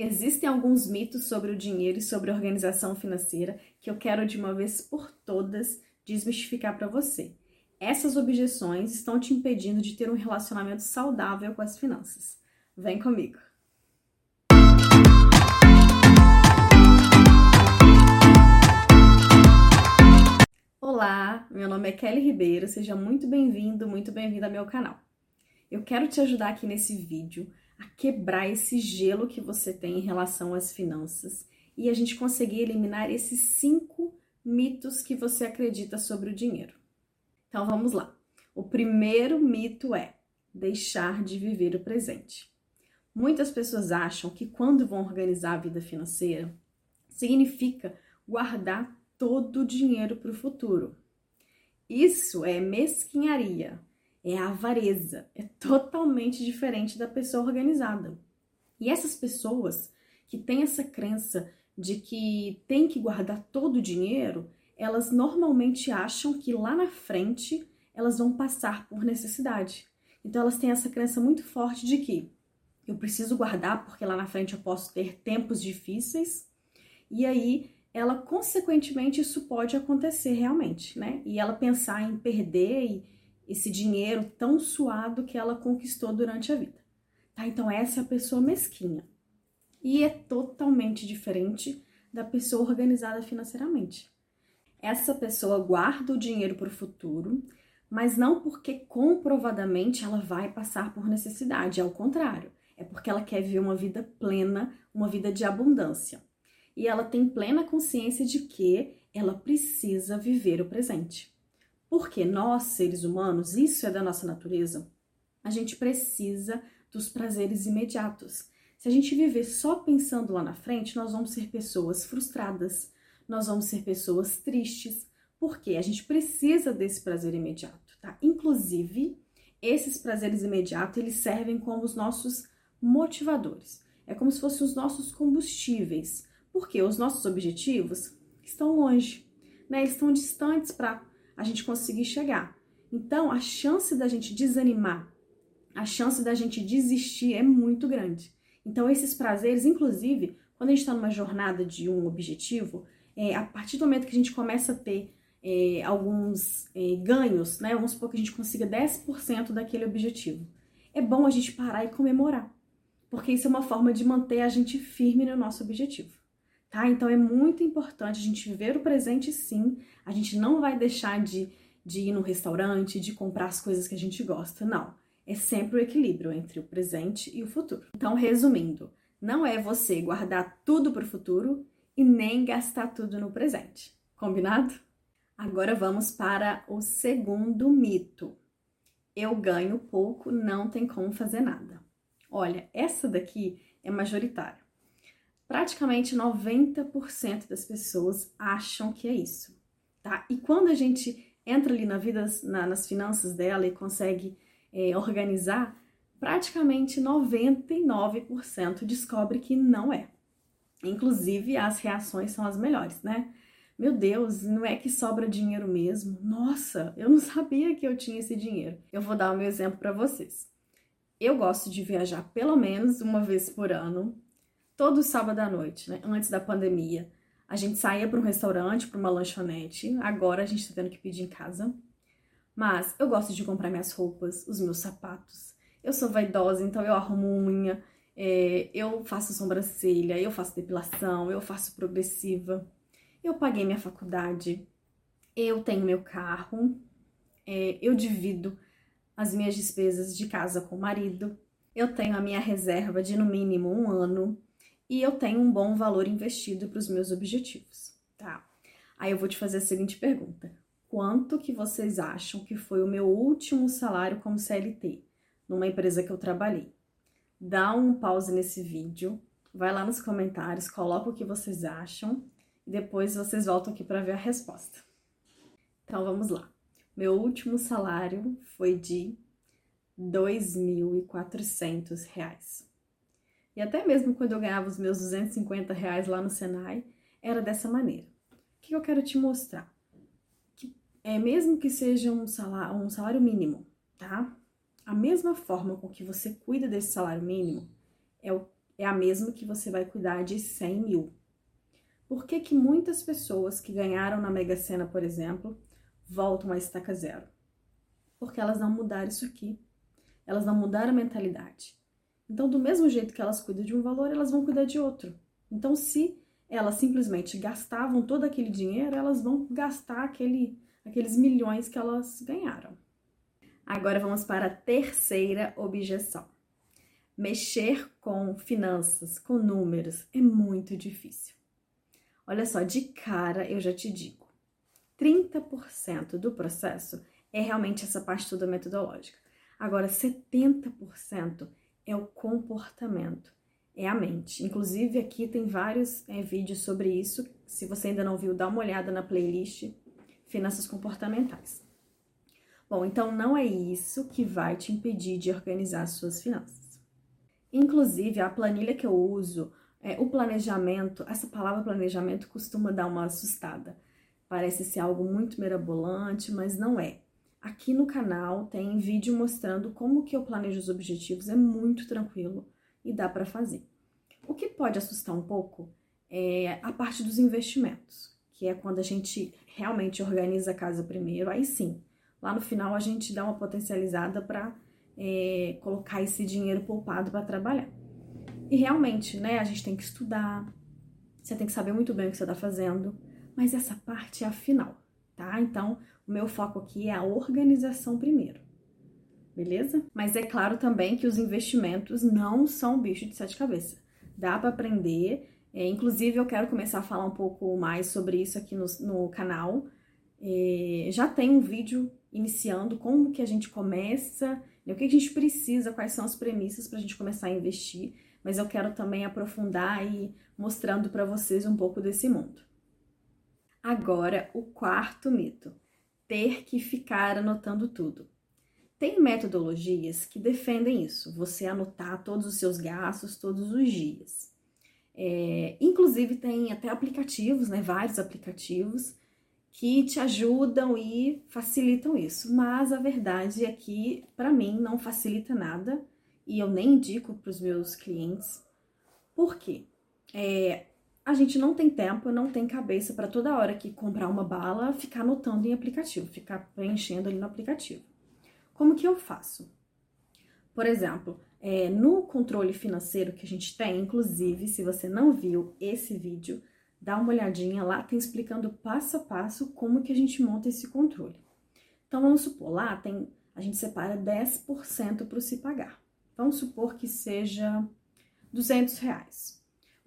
Existem alguns mitos sobre o dinheiro e sobre a organização financeira que eu quero de uma vez por todas desmistificar para você. Essas objeções estão te impedindo de ter um relacionamento saudável com as finanças. Vem comigo! Olá, meu nome é Kelly Ribeiro, seja muito bem-vindo, muito bem-vinda ao meu canal. Eu quero te ajudar aqui nesse vídeo a quebrar esse gelo que você tem em relação às finanças e a gente conseguir eliminar esses cinco mitos que você acredita sobre o dinheiro. Então vamos lá. O primeiro mito é deixar de viver o presente. Muitas pessoas acham que quando vão organizar a vida financeira, significa guardar todo o dinheiro para o futuro. Isso é mesquinharia, é avareza, é totalmente diferente da pessoa organizada. E essas pessoas que têm essa crença de que tem que guardar todo o dinheiro, elas normalmente acham que lá na frente elas vão passar por necessidade. Então elas têm essa crença muito forte de que eu preciso guardar porque lá na frente eu posso ter tempos difíceis. E aí ela consequentemente isso pode acontecer realmente, né? E ela pensar em perder e esse dinheiro tão suado que ela conquistou durante a vida. Tá? Então, essa é a pessoa mesquinha. E é totalmente diferente da pessoa organizada financeiramente. Essa pessoa guarda o dinheiro para o futuro, mas não porque comprovadamente ela vai passar por necessidade, ao contrário, é porque ela quer viver uma vida plena, uma vida de abundância. E ela tem plena consciência de que ela precisa viver o presente. Porque nós, seres humanos, isso é da nossa natureza, a gente precisa dos prazeres imediatos. Se a gente viver só pensando lá na frente, nós vamos ser pessoas frustradas, nós vamos ser pessoas tristes, porque a gente precisa desse prazer imediato, tá? Inclusive, esses prazeres imediatos, eles servem como os nossos motivadores. É como se fossem os nossos combustíveis, porque os nossos objetivos estão longe, né? Eles estão distantes para a gente conseguir chegar. Então, a chance da gente desanimar, a chance da gente desistir é muito grande. Então, esses prazeres, inclusive, quando a gente está numa jornada de um objetivo, é, a partir do momento que a gente começa a ter é, alguns é, ganhos, né? Vamos supor que a gente consiga 10% daquele objetivo. É bom a gente parar e comemorar, porque isso é uma forma de manter a gente firme no nosso objetivo tá? Então é muito importante a gente viver o presente sim. A gente não vai deixar de, de ir no restaurante, de comprar as coisas que a gente gosta, não. É sempre o equilíbrio entre o presente e o futuro. Então, resumindo, não é você guardar tudo para o futuro e nem gastar tudo no presente. Combinado? Agora vamos para o segundo mito. Eu ganho pouco, não tem como fazer nada. Olha, essa daqui é majoritária praticamente 90% das pessoas acham que é isso, tá? E quando a gente entra ali na vida, na, nas finanças dela e consegue é, organizar, praticamente 99% descobre que não é. Inclusive, as reações são as melhores, né? Meu Deus, não é que sobra dinheiro mesmo? Nossa, eu não sabia que eu tinha esse dinheiro. Eu vou dar o meu exemplo para vocês. Eu gosto de viajar pelo menos uma vez por ano todo sábado à noite, né? Antes da pandemia. A gente saía para um restaurante, para uma lanchonete. Agora a gente está tendo que pedir em casa. Mas eu gosto de comprar minhas roupas, os meus sapatos. Eu sou vaidosa, então eu arrumo unha, é, eu faço sobrancelha, eu faço depilação, eu faço progressiva. Eu paguei minha faculdade, eu tenho meu carro, é, eu divido as minhas despesas de casa com o marido, eu tenho a minha reserva de no mínimo um ano e eu tenho um bom valor investido para os meus objetivos, tá? Aí eu vou te fazer a seguinte pergunta: quanto que vocês acham que foi o meu último salário como CLT numa empresa que eu trabalhei? Dá um pause nesse vídeo, vai lá nos comentários, coloca o que vocês acham e depois vocês voltam aqui para ver a resposta. Então vamos lá. Meu último salário foi de R$ 2.400. E até mesmo quando eu ganhava os meus 250 reais lá no Senai, era dessa maneira. O que eu quero te mostrar? Que é mesmo que seja um salário, um salário mínimo, tá? A mesma forma com que você cuida desse salário mínimo é o, é a mesma que você vai cuidar de 100 mil. Por que, que muitas pessoas que ganharam na Mega Sena, por exemplo, voltam à estaca zero? Porque elas não mudaram isso aqui. Elas não mudaram a mentalidade. Então, do mesmo jeito que elas cuidam de um valor, elas vão cuidar de outro. Então, se elas simplesmente gastavam todo aquele dinheiro, elas vão gastar aquele, aqueles milhões que elas ganharam. Agora vamos para a terceira objeção. Mexer com finanças, com números, é muito difícil. Olha só, de cara eu já te digo: 30% do processo é realmente essa parte toda metodológica. Agora, 70% é o comportamento, é a mente. Inclusive, aqui tem vários é, vídeos sobre isso. Se você ainda não viu, dá uma olhada na playlist Finanças Comportamentais. Bom, então não é isso que vai te impedir de organizar as suas finanças. Inclusive, a planilha que eu uso, é, o planejamento, essa palavra planejamento costuma dar uma assustada. Parece ser algo muito mirabolante, mas não é. Aqui no canal tem vídeo mostrando como que eu planejo os objetivos, é muito tranquilo e dá para fazer. O que pode assustar um pouco é a parte dos investimentos, que é quando a gente realmente organiza a casa primeiro, aí sim, lá no final a gente dá uma potencializada para é, colocar esse dinheiro poupado para trabalhar. E realmente, né, a gente tem que estudar, você tem que saber muito bem o que você está fazendo, mas essa parte é a final, tá? Então, o meu foco aqui é a organização primeiro. Beleza? Mas é claro também que os investimentos não são bicho de sete cabeças. Dá para aprender. É, inclusive, eu quero começar a falar um pouco mais sobre isso aqui no, no canal. É, já tem um vídeo iniciando como que a gente começa, né, o que a gente precisa, quais são as premissas para a gente começar a investir. Mas eu quero também aprofundar e mostrando para vocês um pouco desse mundo. Agora, o quarto mito ter que ficar anotando tudo. Tem metodologias que defendem isso, você anotar todos os seus gastos todos os dias. É, inclusive, tem até aplicativos, né, vários aplicativos, que te ajudam e facilitam isso. Mas a verdade é que, para mim, não facilita nada e eu nem indico para os meus clientes. Por quê? É, a gente não tem tempo, não tem cabeça para toda hora que comprar uma bala ficar anotando em aplicativo, ficar preenchendo ali no aplicativo. Como que eu faço? Por exemplo, é, no controle financeiro que a gente tem, inclusive, se você não viu esse vídeo, dá uma olhadinha lá, tem explicando passo a passo como que a gente monta esse controle. Então, vamos supor, lá tem, a gente separa 10% para se pagar. Vamos supor que seja 200 reais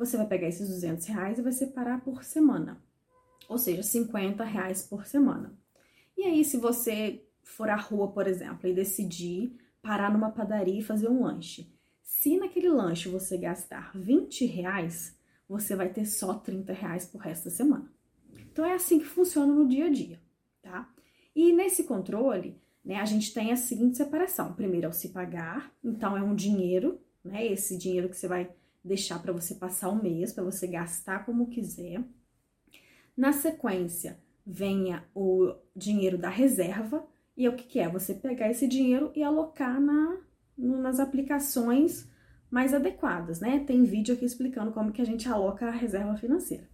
você vai pegar esses 200 reais e vai separar por semana, ou seja, 50 reais por semana. E aí, se você for à rua, por exemplo, e decidir parar numa padaria e fazer um lanche, se naquele lanche você gastar 20 reais, você vai ter só 30 reais por resto da semana. Então é assim que funciona no dia a dia, tá? E nesse controle, né, a gente tem a seguinte separação: primeiro é o se pagar, então é um dinheiro, né? Esse dinheiro que você vai deixar para você passar o mês, para você gastar como quiser. Na sequência, venha o dinheiro da reserva, e o que, que é? Você pegar esse dinheiro e alocar na, nas aplicações mais adequadas, né? Tem vídeo aqui explicando como que a gente aloca a reserva financeira.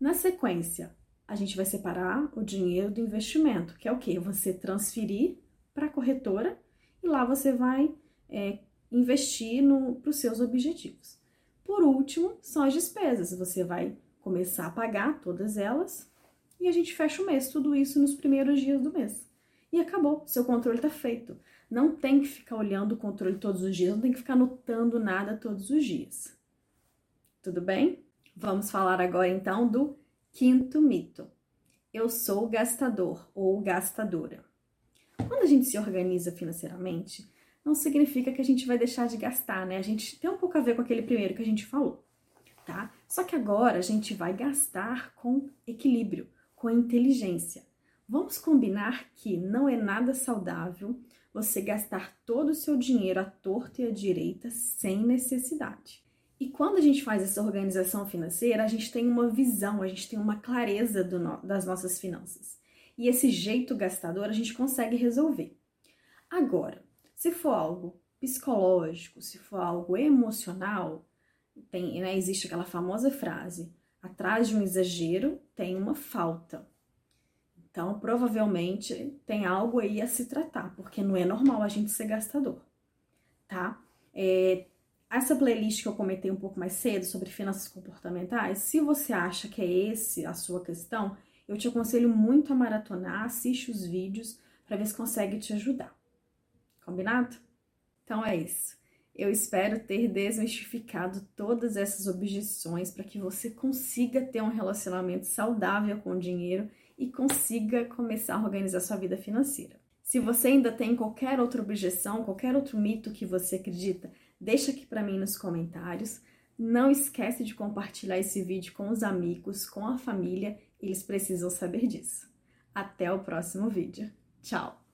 Na sequência, a gente vai separar o dinheiro do investimento, que é o que? Você transferir para a corretora e lá você vai é, investir para os seus objetivos. Por último, são as despesas. Você vai começar a pagar todas elas e a gente fecha o mês, tudo isso nos primeiros dias do mês. E acabou, seu controle está feito. Não tem que ficar olhando o controle todos os dias, não tem que ficar anotando nada todos os dias. Tudo bem? Vamos falar agora então do quinto mito. Eu sou gastador ou gastadora. Quando a gente se organiza financeiramente, não significa que a gente vai deixar de gastar, né? A gente tem um pouco a ver com aquele primeiro que a gente falou, tá? Só que agora a gente vai gastar com equilíbrio, com inteligência. Vamos combinar que não é nada saudável você gastar todo o seu dinheiro à torta e à direita sem necessidade. E quando a gente faz essa organização financeira, a gente tem uma visão, a gente tem uma clareza no, das nossas finanças. E esse jeito gastador a gente consegue resolver. Agora, se for algo psicológico, se for algo emocional, tem, né, existe aquela famosa frase: atrás de um exagero tem uma falta. Então, provavelmente tem algo aí a se tratar, porque não é normal a gente ser gastador, tá? É, essa playlist que eu comentei um pouco mais cedo sobre finanças comportamentais, se você acha que é esse a sua questão, eu te aconselho muito a maratonar, assiste os vídeos para ver se consegue te ajudar. Combinado? Então é isso. Eu espero ter desmistificado todas essas objeções para que você consiga ter um relacionamento saudável com o dinheiro e consiga começar a organizar sua vida financeira. Se você ainda tem qualquer outra objeção, qualquer outro mito que você acredita, deixa aqui para mim nos comentários. Não esquece de compartilhar esse vídeo com os amigos, com a família, eles precisam saber disso. Até o próximo vídeo. Tchau!